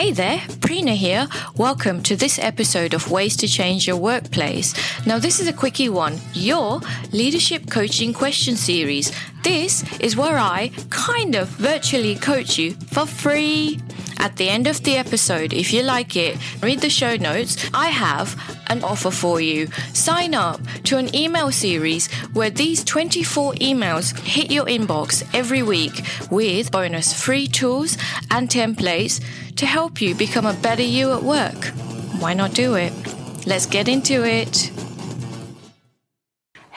Hey there, Prina here. Welcome to this episode of Ways to Change Your Workplace. Now, this is a quickie one your leadership coaching question series. This is where I kind of virtually coach you for free. At the end of the episode, if you like it, read the show notes. I have an offer for you. Sign up to an email series where these 24 emails hit your inbox every week with bonus free tools and templates to help you become a better you at work. Why not do it? Let's get into it.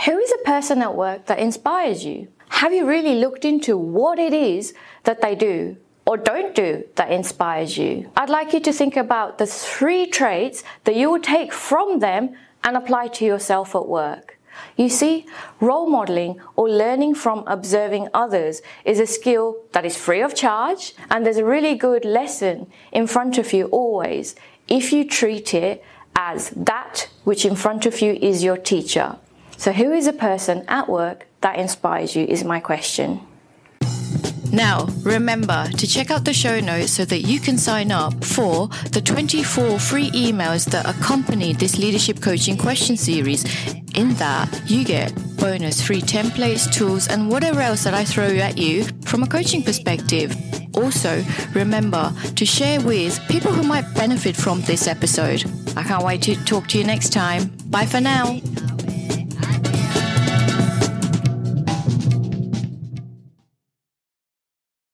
Who is a person at work that inspires you? Have you really looked into what it is that they do or don't do that inspires you. I'd like you to think about the three traits that you will take from them and apply to yourself at work. You see, role modeling or learning from observing others is a skill that is free of charge, and there's a really good lesson in front of you always if you treat it as that which in front of you is your teacher. So, who is a person at work that inspires you? Is my question. Now, remember to check out the show notes so that you can sign up for the 24 free emails that accompany this leadership coaching question series. In that, you get bonus free templates, tools, and whatever else that I throw at you from a coaching perspective. Also, remember to share with people who might benefit from this episode. I can't wait to talk to you next time. Bye for now.